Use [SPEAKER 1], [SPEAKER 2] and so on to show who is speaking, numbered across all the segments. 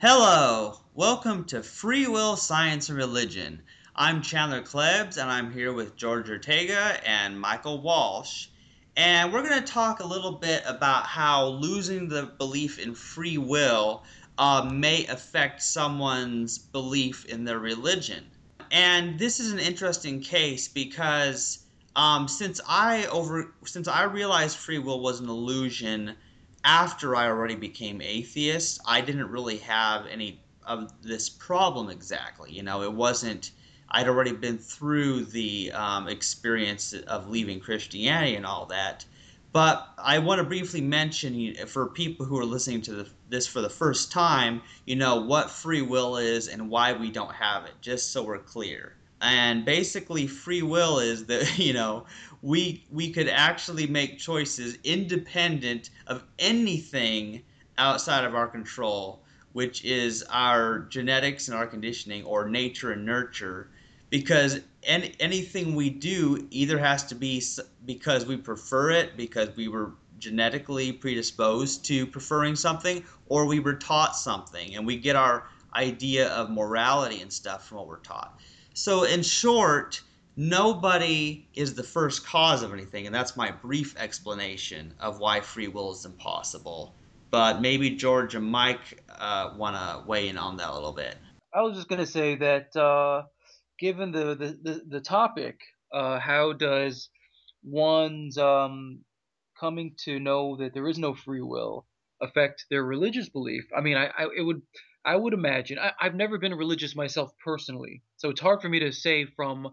[SPEAKER 1] Hello, welcome to Free Will, Science, and Religion. I'm Chandler Klebs, and I'm here with George Ortega and Michael Walsh. And we're going to talk a little bit about how losing the belief in free will uh, may affect someone's belief in their religion. And this is an interesting case because um, since I over since I realized free will was an illusion after I already became atheist, I didn't really have any of this problem exactly. You know, it wasn't. I'd already been through the um, experience of leaving Christianity and all that. But I want to briefly mention for people who are listening to the, this for the first time, you know, what free will is and why we don't have it, just so we're clear. And basically, free will is that, you know, we we could actually make choices independent of anything outside of our control, which is our genetics and our conditioning or nature and nurture. Because any, anything we do either has to be because we prefer it because we were genetically predisposed to preferring something or we were taught something and we get our idea of morality and stuff from what we're taught. So in short nobody is the first cause of anything, and that's my brief explanation of why free will is impossible. But maybe George and Mike uh, want to weigh in on that a little bit.
[SPEAKER 2] I was just going to say that uh, given the, the, the, the topic, uh, how does one's um, coming to know that there is no free will affect their religious belief? I mean, I, I it would I would imagine I, I've never been religious myself personally, so it's hard for me to say from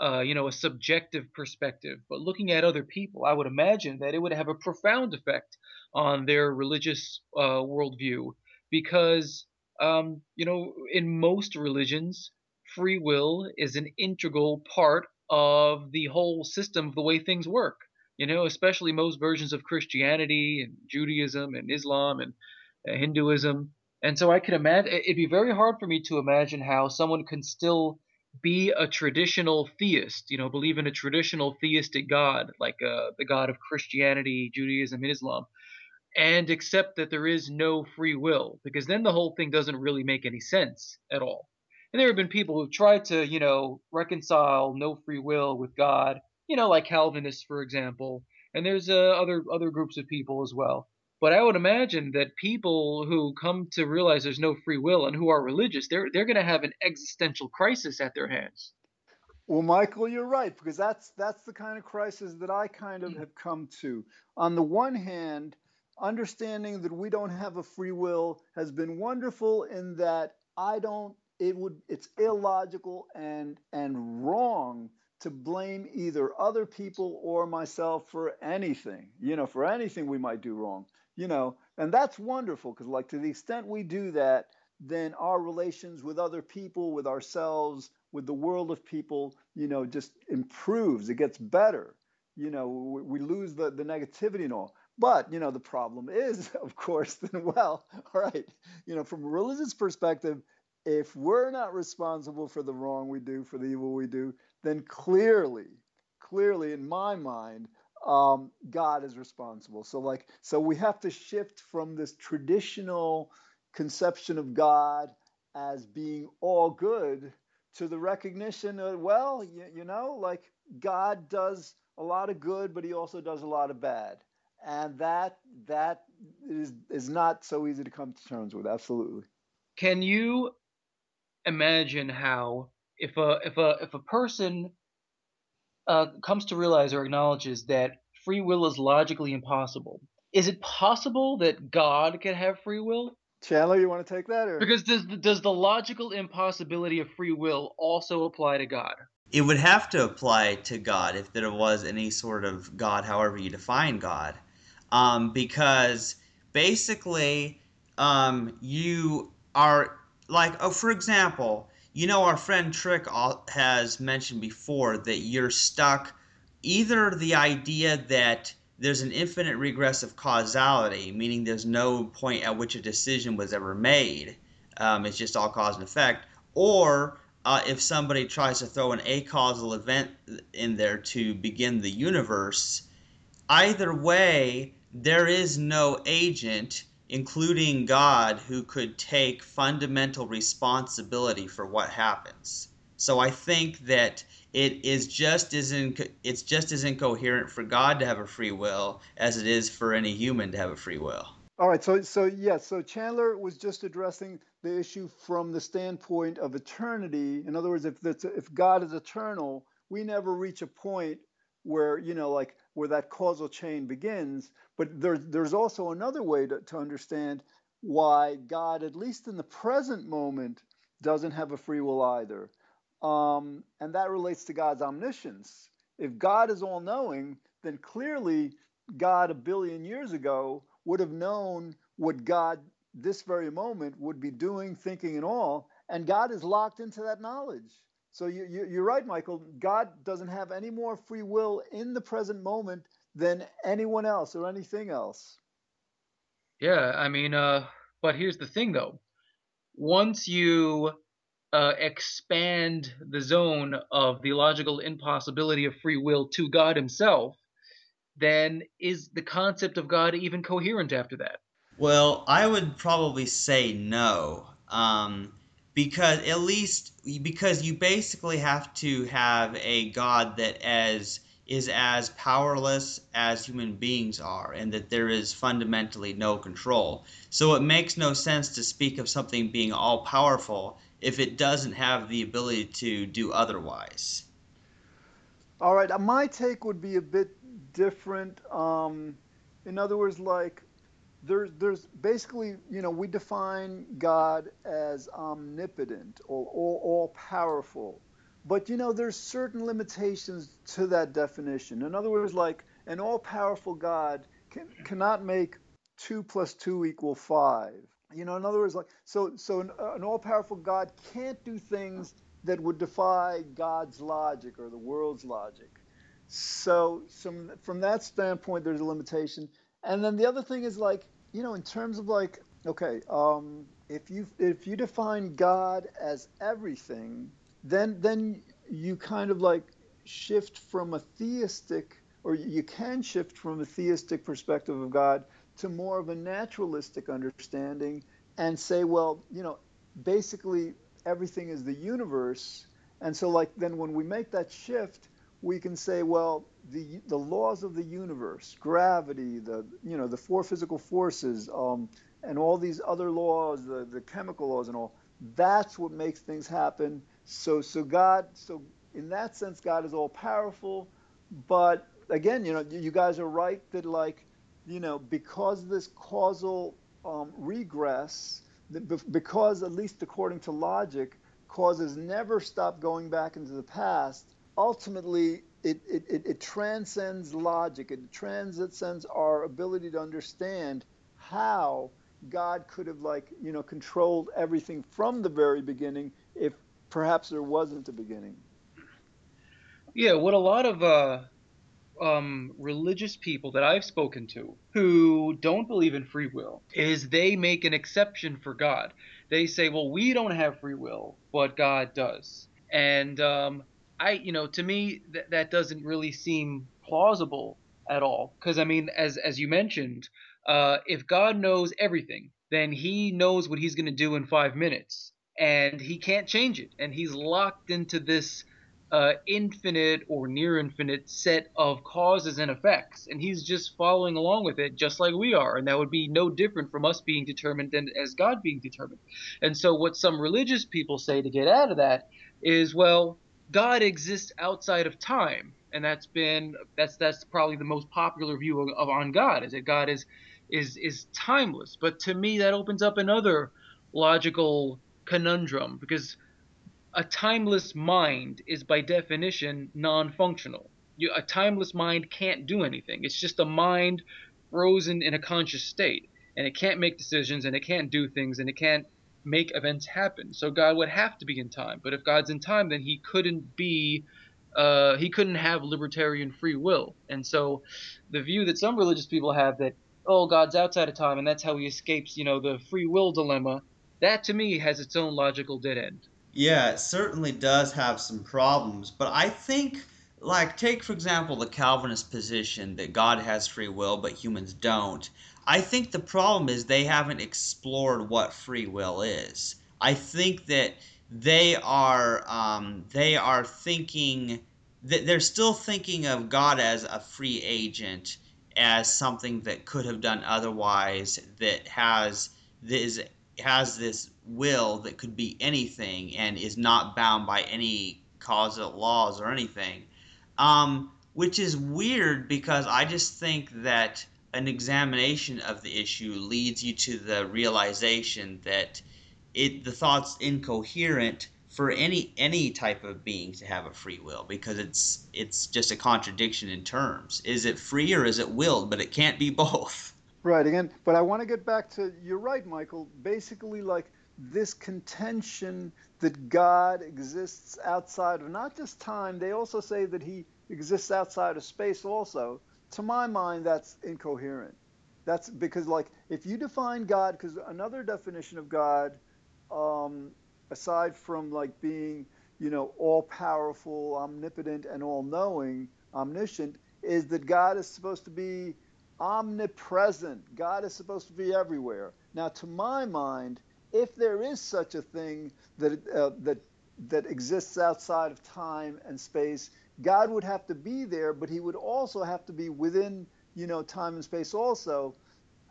[SPEAKER 2] uh, you know, a subjective perspective. But looking at other people, I would imagine that it would have a profound effect on their religious uh, worldview because, um, you know, in most religions, free will is an integral part of the whole system of the way things work. You know, especially most versions of Christianity and Judaism and Islam and uh, Hinduism. And so I can imagine it'd be very hard for me to imagine how someone can still be a traditional theist, you know, believe in a traditional theistic God, like uh, the God of Christianity, Judaism, and Islam, and accept that there is no free will, because then the whole thing doesn't really make any sense at all. And there have been people who've tried to, you know, reconcile no free will with God, you know, like Calvinists, for example, and there's uh, other other groups of people as well. But I would imagine that people who come to realize there's no free will and who are religious, they're they're going to have an existential crisis at their hands.
[SPEAKER 3] Well, Michael, you're right because that's that's the kind of crisis that I kind of hmm. have come to. On the one hand, understanding that we don't have a free will has been wonderful in that I don't it would it's illogical and and wrong to blame either other people or myself for anything, you know, for anything we might do wrong you know, and that's wonderful because, like, to the extent we do that, then our relations with other people, with ourselves, with the world of people, you know, just improves. It gets better. You know, we, we lose the, the negativity and all. But, you know, the problem is, of course, then, well, all right, you know, from a religious perspective, if we're not responsible for the wrong we do, for the evil we do, then clearly, clearly, in my mind, um, God is responsible. So like so we have to shift from this traditional conception of God as being all good to the recognition of well, you, you know, like God does a lot of good, but he also does a lot of bad. And that that is is not so easy to come to terms with. Absolutely.
[SPEAKER 2] Can you imagine how if a if a if a person uh, comes to realize or acknowledges that free will is logically impossible. Is it possible that God can have free will?
[SPEAKER 3] Chandler, you want to take that? Or?
[SPEAKER 2] Because does does the logical impossibility of free will also apply to God?
[SPEAKER 1] It would have to apply to God if there was any sort of God, however you define God, um, because basically um, you are like, oh, for example, you know, our friend Trick has mentioned before that you're stuck either the idea that there's an infinite regressive causality, meaning there's no point at which a decision was ever made, um, it's just all cause and effect, or uh, if somebody tries to throw an acausal event in there to begin the universe, either way, there is no agent including God, who could take fundamental responsibility for what happens. So I think that it is just as inco- it's just as incoherent for God to have a free will as it is for any human to have a free will.
[SPEAKER 3] All right, so so yes, yeah, so Chandler was just addressing the issue from the standpoint of eternity. In other words, if if God is eternal, we never reach a point where you know like where that causal chain begins. But there, there's also another way to, to understand why God, at least in the present moment, doesn't have a free will either. Um, and that relates to God's omniscience. If God is all knowing, then clearly God a billion years ago would have known what God this very moment would be doing, thinking, and all. And God is locked into that knowledge. So you, you, you're right, Michael. God doesn't have any more free will in the present moment than anyone else or anything else.
[SPEAKER 2] Yeah, I mean, uh, but here's the thing though. Once you uh, expand the zone of the logical impossibility of free will to God Himself, then is the concept of God even coherent after that?
[SPEAKER 1] Well, I would probably say no. Um, because at least because you basically have to have a God that as is as powerless as human beings are and that there is fundamentally no control. So it makes no sense to speak of something being all powerful if it doesn't have the ability to do otherwise.
[SPEAKER 3] All right, uh, my take would be a bit different. Um, in other words, like there's there's basically you know we define God as omnipotent or all, all powerful, but you know there's certain limitations to that definition. In other words, like an all powerful God can, cannot make two plus two equal five you know, in other words, like so, so an, an all-powerful God can't do things that would defy God's logic or the world's logic. So, some, from that standpoint, there's a limitation. And then the other thing is like, you know, in terms of like, okay, um, if you if you define God as everything, then then you kind of like shift from a theistic, or you can shift from a theistic perspective of God to more of a naturalistic understanding and say, well, you know, basically everything is the universe. And so, like, then when we make that shift, we can say, well, the the laws of the universe, gravity, the you know the four physical forces, um, and all these other laws, the the chemical laws and all, that's what makes things happen. So so God, so in that sense, God is all powerful. But again, you know, you guys are right that like you know, because this causal um, regress, because at least according to logic, causes never stop going back into the past, ultimately it, it, it, it transcends logic. It transcends our ability to understand how God could have like, you know, controlled everything from the very beginning if perhaps there wasn't a beginning.
[SPEAKER 2] Yeah, what a lot of uh, um, religious people that I've spoken to who don't believe in free will is they make an exception for God. They say, well, we don't have free will, but God does. And um, I, you know, to me, th- that doesn't really seem plausible at all. Because, I mean, as, as you mentioned, uh, if God knows everything, then he knows what he's going to do in five minutes. And he can't change it. And he's locked into this uh, infinite or near infinite set of causes and effects, and he's just following along with it, just like we are, and that would be no different from us being determined than as God being determined. And so, what some religious people say to get out of that is, well, God exists outside of time, and that's been that's that's probably the most popular view of, of on God is that God is is is timeless. But to me, that opens up another logical conundrum because a timeless mind is by definition non-functional. You, a timeless mind can't do anything. It's just a mind frozen in a conscious state, and it can't make decisions, and it can't do things, and it can't make events happen. So God would have to be in time. But if God's in time, then He couldn't be. Uh, he couldn't have libertarian free will. And so, the view that some religious people have that oh God's outside of time and that's how He escapes, you know, the free will dilemma. That to me has its own logical dead end.
[SPEAKER 1] Yeah, it certainly does have some problems, but I think, like, take for example the Calvinist position that God has free will but humans don't. I think the problem is they haven't explored what free will is. I think that they are um, they are thinking that they're still thinking of God as a free agent, as something that could have done otherwise, that has this has this will that could be anything and is not bound by any causal laws or anything. Um, which is weird because I just think that an examination of the issue leads you to the realization that it the thought's incoherent for any any type of being to have a free will because it's it's just a contradiction in terms. Is it free or is it willed? But it can't be both.
[SPEAKER 3] Right again, but I want to get back to you're right, Michael. Basically, like this contention that God exists outside of not just time. They also say that He exists outside of space. Also, to my mind, that's incoherent. That's because, like, if you define God, because another definition of God um, aside from like being, you know, all powerful, omnipotent, and all knowing, omniscient, is that God is supposed to be omnipresent. God is supposed to be everywhere. Now, to my mind, if there is such a thing that uh, that that exists outside of time and space, God would have to be there, but He would also have to be within, you know, time and space also.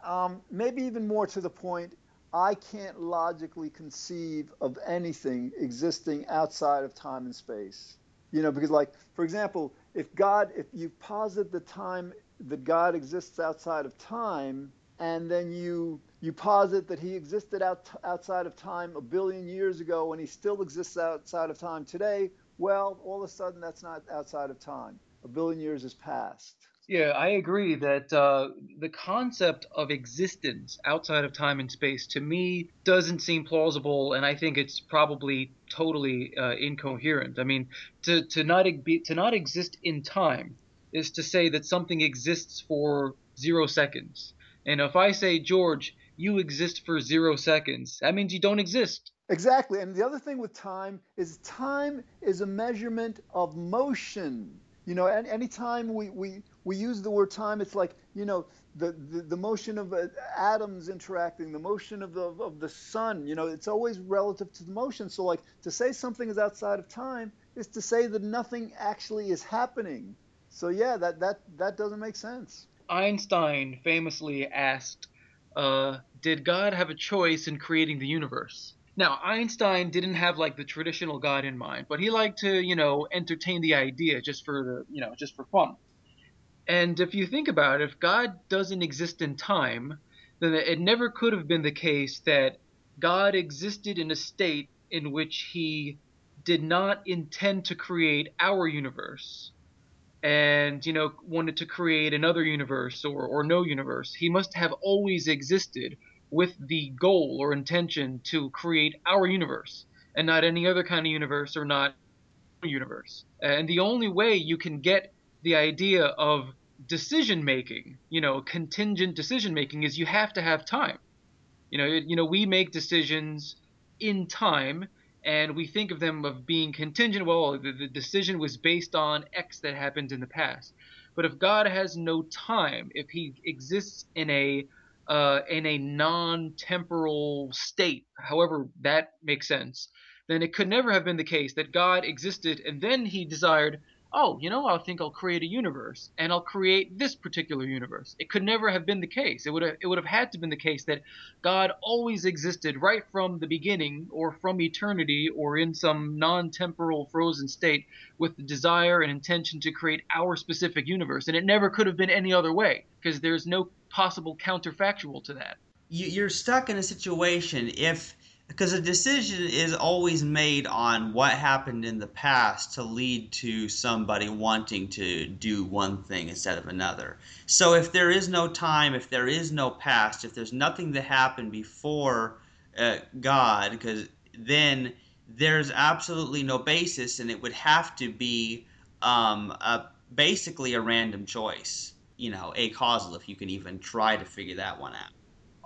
[SPEAKER 3] Um, maybe even more to the point, I can't logically conceive of anything existing outside of time and space. You know, because like, for example, if God, if you posit the time that God exists outside of time, and then you you posit that he existed out, outside of time a billion years ago and he still exists outside of time today, well, all of a sudden that's not outside of time. A billion years has passed.
[SPEAKER 2] Yeah, I agree that uh, the concept of existence outside of time and space to me doesn't seem plausible, and I think it's probably totally uh, incoherent. I mean, to, to not be, to not exist in time is to say that something exists for zero seconds. And if I say, George, you exist for zero seconds, that means you don't exist.
[SPEAKER 3] Exactly. And the other thing with time is time is a measurement of motion. You know, and anytime we, we, we use the word time, it's like, you know, the, the, the motion of uh, atoms interacting, the motion of the, of the sun, you know, it's always relative to the motion. So, like, to say something is outside of time is to say that nothing actually is happening. So, yeah, that, that, that doesn't make sense.
[SPEAKER 2] Einstein famously asked, uh, Did God have a choice in creating the universe? Now, Einstein didn't have like the traditional God in mind, but he liked to, you know, entertain the idea just for the, you know, just for fun. And if you think about it, if God doesn't exist in time, then it never could have been the case that God existed in a state in which he did not intend to create our universe and you know wanted to create another universe or, or no universe he must have always existed with the goal or intention to create our universe and not any other kind of universe or not universe. And the only way you can get the idea of decision making, you know, contingent decision making is you have to have time. You know, you know, we make decisions in time and we think of them of being contingent. Well, the, the decision was based on X that happened in the past. But if God has no time, if he exists in a uh, in a non-temporal state, however that makes sense, then it could never have been the case that God existed and then he desired, oh, you know, I think I'll create a universe and I'll create this particular universe. It could never have been the case. It would have it would have had to been the case that God always existed right from the beginning or from eternity or in some non-temporal frozen state with the desire and intention to create our specific universe and it never could have been any other way because there's no possible counterfactual to that.
[SPEAKER 1] You're stuck in a situation if because a decision is always made on what happened in the past to lead to somebody wanting to do one thing instead of another. So if there is no time, if there is no past, if there's nothing that happened before uh, God, because then there's absolutely no basis, and it would have to be um, a, basically a random choice you know, a causal if you can even try to figure that one out.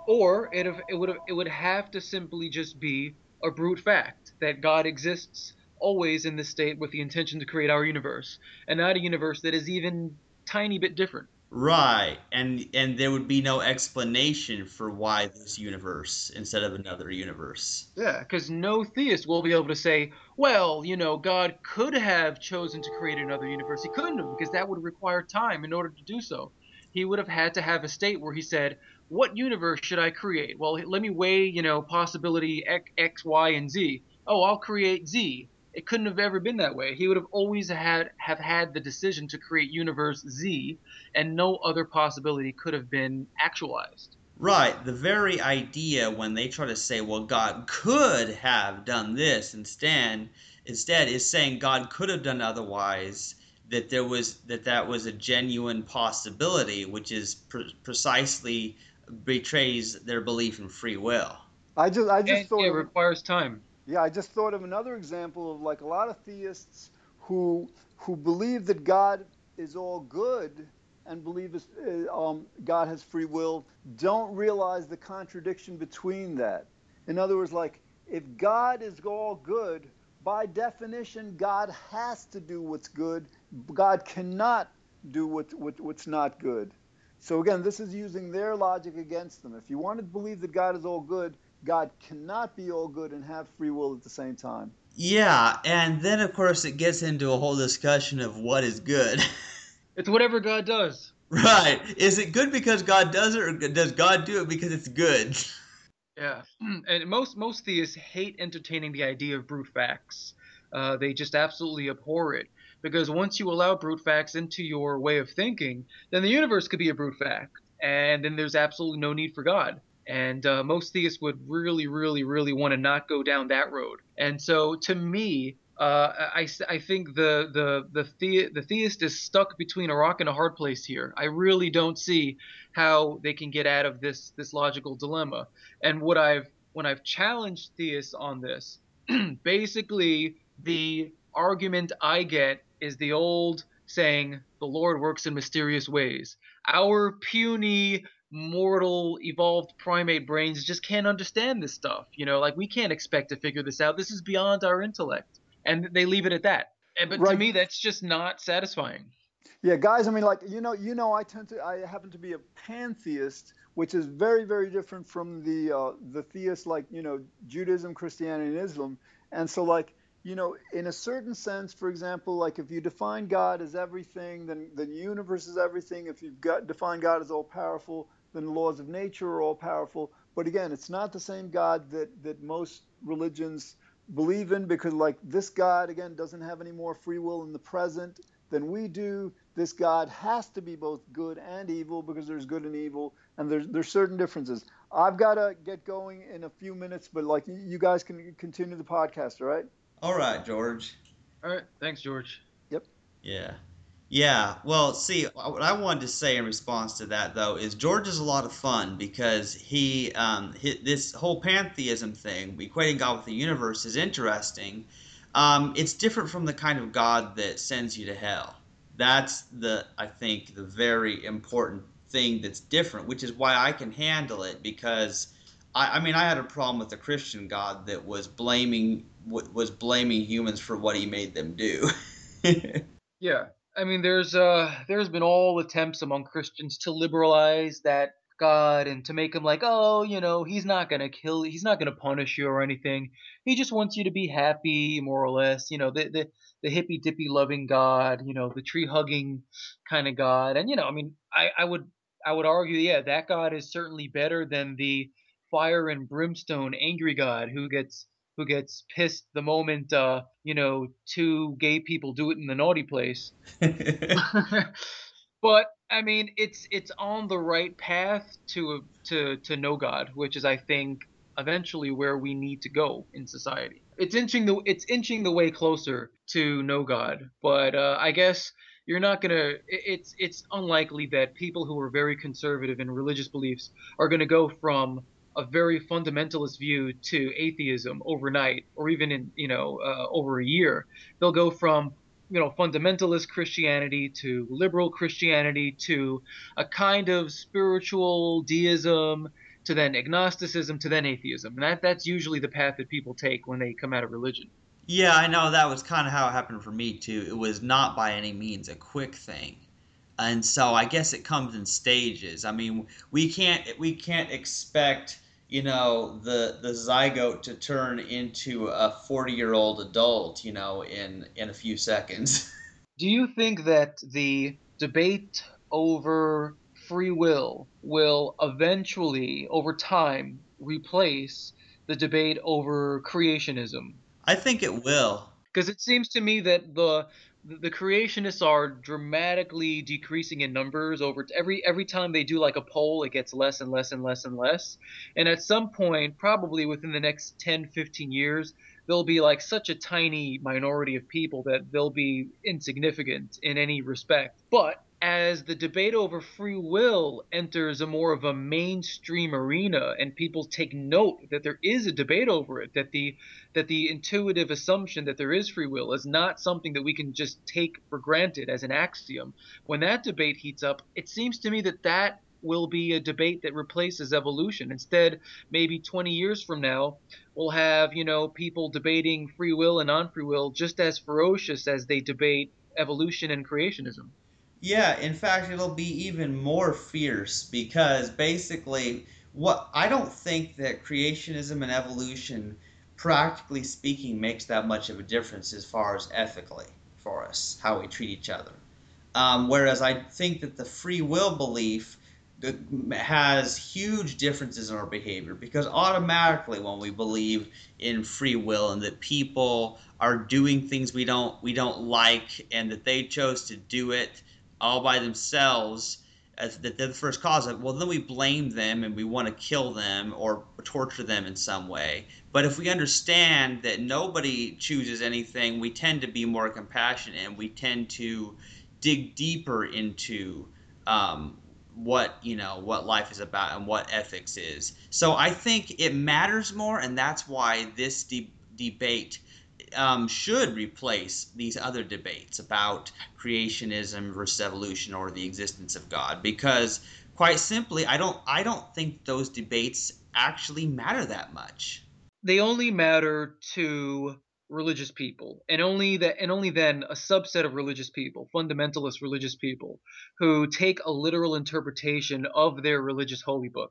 [SPEAKER 2] Or it, it would it would have to simply just be a brute fact that God exists always in this state with the intention to create our universe, and not a universe that is even tiny bit different.
[SPEAKER 1] Right, and and there would be no explanation for why this universe instead of another universe.
[SPEAKER 2] Yeah, because no theist will be able to say, well, you know, God could have chosen to create another universe. He couldn't have, because that would require time in order to do so. He would have had to have a state where he said, what universe should I create? Well, let me weigh, you know, possibility X, X Y, and Z. Oh, I'll create Z. It couldn't have ever been that way. He would have always had have had the decision to create universe Z, and no other possibility could have been actualized.
[SPEAKER 1] Right. The very idea when they try to say, well, God could have done this instead, instead is saying God could have done otherwise. That there was that that was a genuine possibility, which is pre- precisely betrays their belief in free will.
[SPEAKER 3] I just I just
[SPEAKER 2] And
[SPEAKER 3] thought
[SPEAKER 2] it
[SPEAKER 3] of,
[SPEAKER 2] requires time.
[SPEAKER 3] yeah I just thought of another example of like a lot of theists who who believe that God is all good and believe is, uh, um, God has free will don't realize the contradiction between that. In other words, like if God is all good, by definition, God has to do what's good. God cannot do what, what, what's not good. So again, this is using their logic against them. If you want to believe that God is all good, God cannot be all good and have free will at the same time.
[SPEAKER 1] Yeah, and then of course it gets into a whole discussion of what is good.
[SPEAKER 2] It's whatever God does.
[SPEAKER 1] right. Is it good because God does it or does God do it because it's good?
[SPEAKER 2] Yeah, and most most theists hate entertaining the idea of brute facts. Uh, they just absolutely abhor it because once you allow brute facts into your way of thinking, then the universe could be a brute fact, and then there's absolutely no need for God. And uh, most theists would really, really, really want to not go down that road. And so, to me, uh, I, I think the the the, the the theist is stuck between a rock and a hard place here. I really don't see how they can get out of this this logical dilemma. And what I've when I've challenged theists on this, basically the argument I get is the old saying, "The Lord works in mysterious ways." Our puny mortal evolved primate brains just can't understand this stuff you know like we can't expect to figure this out this is beyond our intellect and they leave it at that and, but to me that's just not satisfying
[SPEAKER 3] Yeah, guys. I mean, like you know, you know, I tend to, I happen to be a pantheist, which is very, very different from the uh, the theist like you know Judaism, Christianity, and Islam. And so, like you know, in a certain sense, for example, like if you define God as everything, then the universe is everything. If you've got define God as all powerful, then the laws of nature are all powerful. But again, it's not the same God that that most religions believe in because like this God again doesn't have any more free will in the present than we do. This God has to be both good and evil because there's good and evil, and there's there's certain differences. I've got to get going in a few minutes, but like you guys can continue the podcast, all right?
[SPEAKER 1] All right, George.
[SPEAKER 2] all right thanks george Yep.
[SPEAKER 1] Yeah. Yeah. Well, see, what I wanted to say in response to that, though, is George is a lot of fun because he, um, he this whole pantheism thing, equating God with the universe, is interesting. Um, it's different from the kind of God that sends you to hell. That's the, I think, the very important thing that's different, which is why I can handle it because. I, I mean, I had a problem with the Christian God that was blaming w- was blaming humans for what he made them do.
[SPEAKER 2] Yeah, I mean, there's uh, there's been all attempts among Christians to liberalize that God and to make him like, oh, you know, he's not gonna kill, he's not gonna punish you or anything. He just wants you to be happy, more or less. You know, the the the hippy dippy loving God, you know, the tree hugging kind of God. And you know, I mean, I I would I would argue, yeah, that God is certainly better than the fire and brimstone angry God who gets who gets pissed the moment uh, you know two gay people do it in the naughty place. but I mean, it's it's on the right path to to to know God, which is I think eventually where we need to go in society. It's inching the it's inching the way closer to know God, but uh, I guess you're not gonna. It's it's unlikely that people who are very conservative in religious beliefs are gonna go from a very fundamentalist view to atheism overnight, or even in you know uh, over a year. They'll go from you know fundamentalist Christianity to liberal Christianity to a kind of spiritual deism to then agnosticism to then atheism. And that that's usually the path that people take when they come out of religion.
[SPEAKER 1] Yeah, I know that was kind of how it happened for me too. It was not by any means a quick thing. and so I guess it comes in stages. I mean, we can't we can't expect you know the the zygote to turn into a 40 year old adult you know in in a few seconds.
[SPEAKER 2] Do you think that the debate over free will will eventually over time replace the debate over creationism?
[SPEAKER 1] I think it will.
[SPEAKER 2] Because it seems to me that the the creationists are dramatically decreasing in numbers over every every time they do like a poll it gets less and less and less and less. And at some point probably within the next 10 15 years there'll be like such a tiny minority of people that they'll be insignificant in any respect. But as the debate over free will enters a more of a mainstream arena and people take note that there is a debate over it that the that the intuitive assumption that there is free will is not something that we can just take for granted as an axiom. When that debate heats up it seems to me that that will be a debate that replaces evolution. Instead maybe 20 years from now we'll have you know people debating free will and non-free will just as ferocious as they debate evolution and creationism
[SPEAKER 1] yeah, in fact, it'll be even more fierce because basically, what I don't think that creationism and evolution, practically speaking, makes that much of a difference as far as ethically for us, how we treat each other. Um, whereas I think that the free will belief has huge differences in our behavior because automatically when we believe in free will and that people are doing things we don't we don't like and that they chose to do it all by themselves as that they're the first cause of well then we blame them and we want to kill them or torture them in some way. But if we understand that nobody chooses anything, we tend to be more compassionate and we tend to dig deeper into um, what you know what life is about and what ethics is. So I think it matters more, and that's why this de- debate um, should replace these other debates about creationism versus evolution or the existence of God because quite simply I don't I don't think those debates actually matter that much.
[SPEAKER 2] They only matter to religious people and only that and only then a subset of religious people fundamentalist religious people who take a literal interpretation of their religious holy book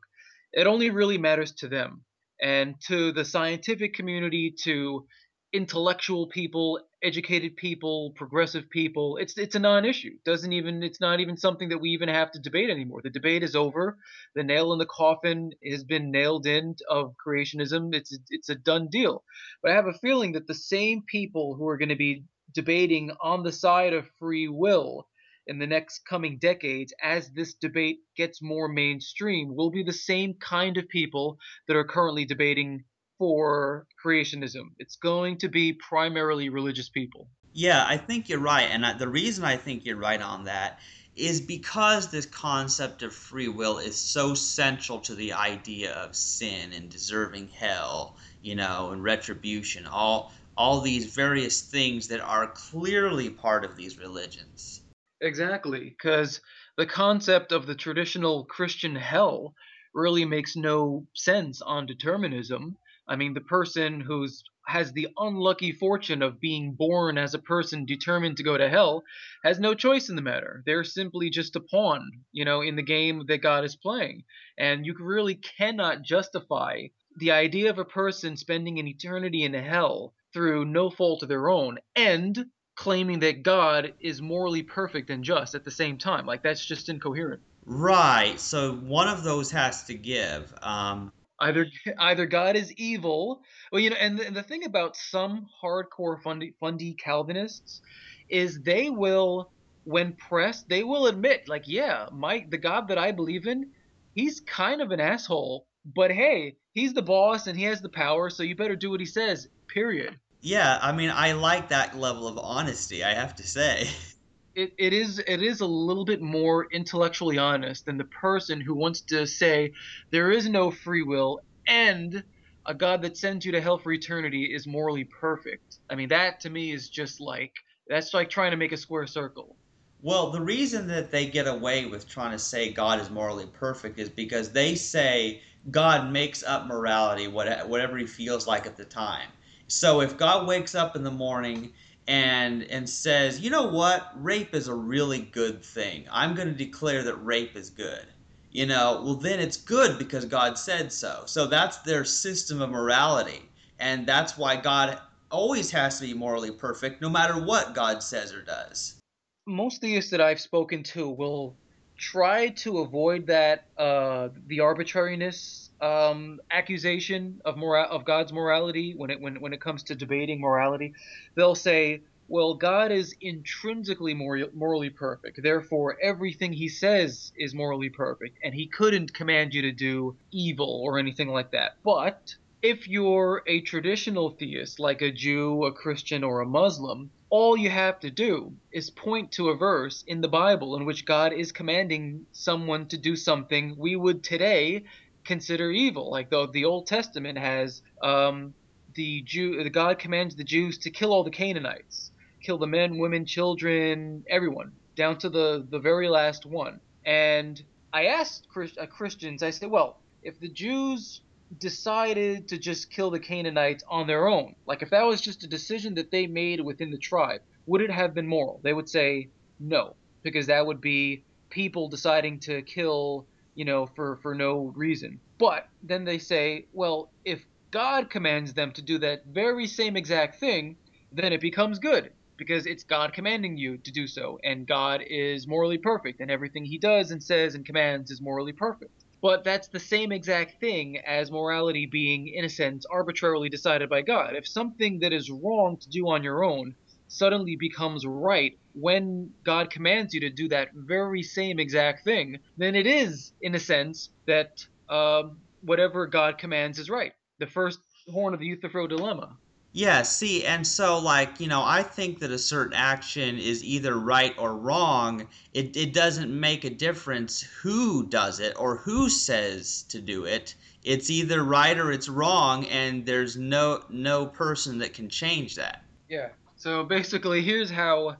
[SPEAKER 2] it only really matters to them and to the scientific community to intellectual people, educated people, progressive people. It's it's a non-issue. Doesn't even it's not even something that we even have to debate anymore. The debate is over. The nail in the coffin has been nailed in of creationism. It's it's a done deal. But I have a feeling that the same people who are going to be debating on the side of free will in the next coming decades as this debate gets more mainstream will be the same kind of people that are currently debating for creationism. It's going to be primarily religious people.
[SPEAKER 1] Yeah, I think you're right. And the reason I think you're right on that is because this concept of free will is so central to the idea of sin and deserving hell, you know, and retribution, all all these various things that are clearly part of these religions.
[SPEAKER 2] Exactly, because the concept of the traditional Christian hell really makes no sense on determinism I mean, the person who's has the unlucky fortune of being born as a person determined to go to hell has no choice in the matter. They're simply just a pawn, you know, in the game that God is playing. And you really cannot justify the idea of a person spending an eternity in hell through no fault of their own and claiming that God is morally perfect and just at the same time. Like, that's just incoherent.
[SPEAKER 1] Right. So one of those has to give. Um,
[SPEAKER 2] either either God is evil. Well, you know, and the, the thing about some hardcore fundy, fundy Calvinists is they will, when pressed, they will admit, like, yeah, my the God that I believe in, he's kind of an asshole, but hey, he's the boss and he has the power, so you better do what he says. Period.
[SPEAKER 1] Yeah, I mean, I like that level of honesty. I have to say.
[SPEAKER 2] it, it is it is a little bit more intellectually honest than the person who wants to say there is no free will and a God that sends you to hell for eternity is morally perfect. I mean that to me is just like that's like trying to make a square circle.
[SPEAKER 1] Well, the reason that they get away with trying to say God is morally perfect is because they say God makes up morality whatever he feels like at the time. So if God wakes up in the morning and and says, "You know what? Rape is a really good thing. I'm going to declare that rape is good." You know, well then it's good because God said so. So that's their system of morality. And that's why God always has to be morally perfect no matter what God says or does.
[SPEAKER 2] Most of theists that I've spoken to will try to avoid that uh, the arbitrariness um, accusation of mora- of God's morality when it when when it comes to debating morality. They'll say, "Well, God is intrinsically mor- morally perfect. Therefore, everything He says is morally perfect, and He couldn't command you to do evil or anything like that." But if you're a traditional theist, like a Jew, a Christian, or a Muslim, all you have to do is point to a verse in the Bible in which God is commanding someone to do something we would today consider evil. Like the the Old Testament has um, the Jew, the God commands the Jews to kill all the Canaanites, kill the men, women, children, everyone, down to the the very last one. And I asked Christ, uh, Christians, I said, well, if the Jews decided to just kill the Canaanites on their own, like if that was just a decision that they made within the tribe, would it have been moral? They would say no, because that would be people deciding to kill, you know, for for no reason. But then they say, well, if God commands them to do that very same exact thing, then it becomes good because it's God commanding you to do so, and God is morally perfect, and everything He does and says and commands is morally perfect. But that's the same exact thing as morality being, in a sense, arbitrarily decided by God. If something that is wrong to do on your own suddenly becomes right when God commands you to do that very same exact thing, then it is, in a sense, that um, whatever God commands is right. The first horn of the Euthyphro dilemma.
[SPEAKER 1] Yeah, see, and so like, you know, I think that a certain action is either right or wrong. It it doesn't make a difference who does it or who says to do it. It's either right or it's wrong and there's no no person that can change that.
[SPEAKER 2] Yeah. So basically, here's how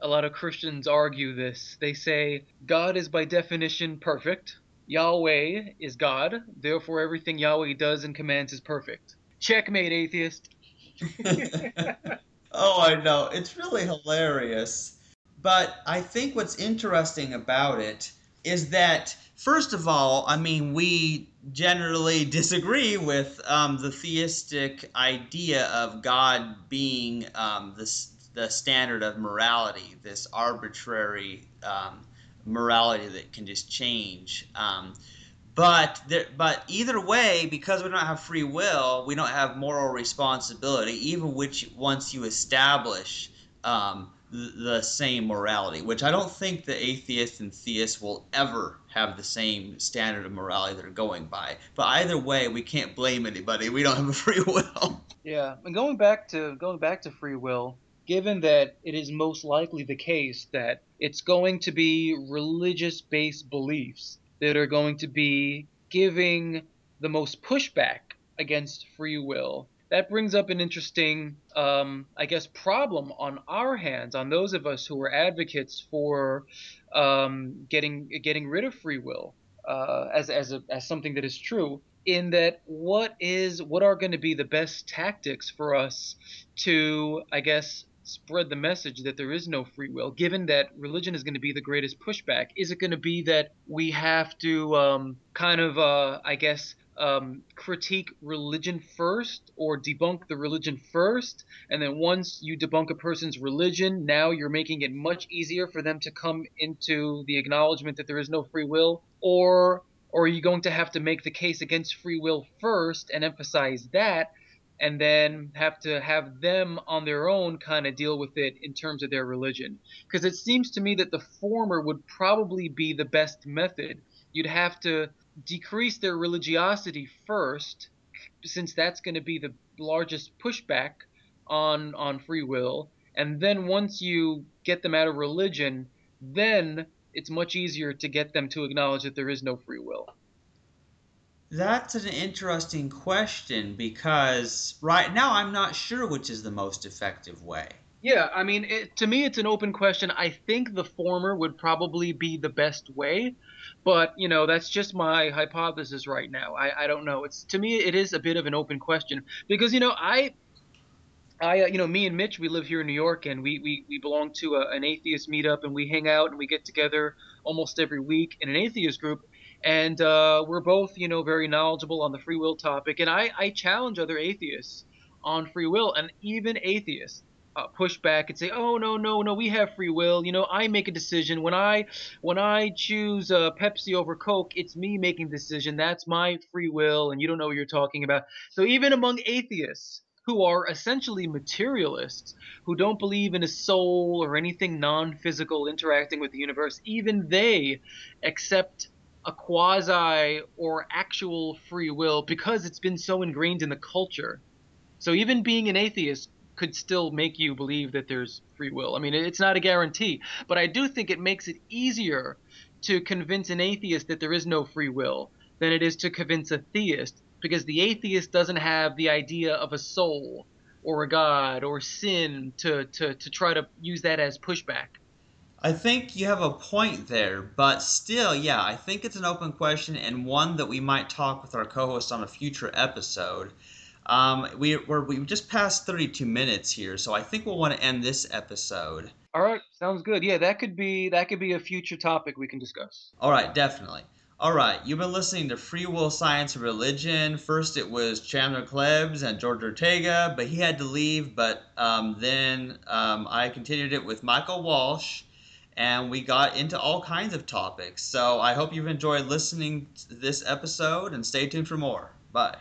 [SPEAKER 2] a lot of Christians argue this. They say God is by definition perfect. Yahweh is God, therefore everything Yahweh does and commands is perfect. Checkmate, atheist.
[SPEAKER 1] oh, I know. It's really hilarious. But I think what's interesting about it is that, first of all, I mean, we generally disagree with um, the theistic idea of God being um, the, the standard of morality, this arbitrary um, morality that can just change. Um, but there, but either way, because we don't have free will, we don't have moral responsibility, even which once you establish um, the, same morality, which I don't think the atheists and theists will ever have the same standard of morality they're going by. But either way, we can't blame anybody. We don't have a free will.
[SPEAKER 2] Yeah, and going back to going back to free will, given that it is most likely the case that it's going to be religious based beliefs that are going to be giving the most pushback against free will. That brings up an interesting, um, I guess, problem on our hands, on those of us who are advocates for um, getting getting rid of free will uh, as as a, as something that is true. In that, what is what are going to be the best tactics for us to, I guess, spread the message that there is no free will, given that religion is going to be the greatest pushback? Is it going to be that we have to um, kind of, uh, I guess, um, critique religion first or debunk the religion first? And then once you debunk a person's religion, now you're making it much easier for them to come into the acknowledgement that there is no free will? Or, or are you going to have to make the case against free will first and emphasize that? and then have to have them on their own kind of deal with it in terms of their religion. Because it seems to me that the former would probably be the best method. You'd have to decrease their religiosity first, since that's going to be the largest pushback on on free will. And then once you get them out of religion, then it's much easier to get them to acknowledge that there is no free will.
[SPEAKER 1] That's an interesting question because right now I'm not sure which is the most effective way.
[SPEAKER 2] Yeah, I mean, it, to me, it's an open question. I think the former would probably be the best way, but you know, that's just my hypothesis right now. I, I don't know. It's to me, it is a bit of an open question because you know, I I, uh, you know, me and Mitch, we live here in New York, and we we, we belong to a, an atheist meetup, and we hang out and we get together almost every week in an atheist group, and uh, we're both, you know, very knowledgeable on the free will topic, and I I challenge other atheists on free will, and even atheists uh, push back and say, "Oh no, no, no, we have free will. You know, I make a decision when I when I choose uh, Pepsi over Coke. It's me making the decision. That's my free will, and you don't know what you're talking about." So even among atheists who are essentially materialists, who don't believe in a soul or anything non-physical interacting with the universe, even they accept a quasi or actual free will because it's been so ingrained in the culture. So even being an atheist could still make you believe that there's free will. I mean, it's not a guarantee, but I do think it makes it easier to convince an atheist that there is no free will than it is to convince a theist because the atheist doesn't have the idea of a soul or a god or sin to, to, to try to use that as pushback.
[SPEAKER 1] I think you have a point there, but still, yeah, I think it's an open question and one that we might talk with our co host on a future episode. Um, we, we're, we just passed 32 minutes here, so I think we'll want to end this episode.
[SPEAKER 2] All right, sounds good. Yeah, that could be that could be a future topic we can discuss.
[SPEAKER 1] All right, definitely. All right, you've been listening to Free Will, Science, and Religion. First, it was Chandler Klebs and George Ortega, but he had to leave. But um, then um, I continued it with Michael Walsh, and we got into all kinds of topics. So I hope you've enjoyed listening to this episode, and stay tuned for more. Bye.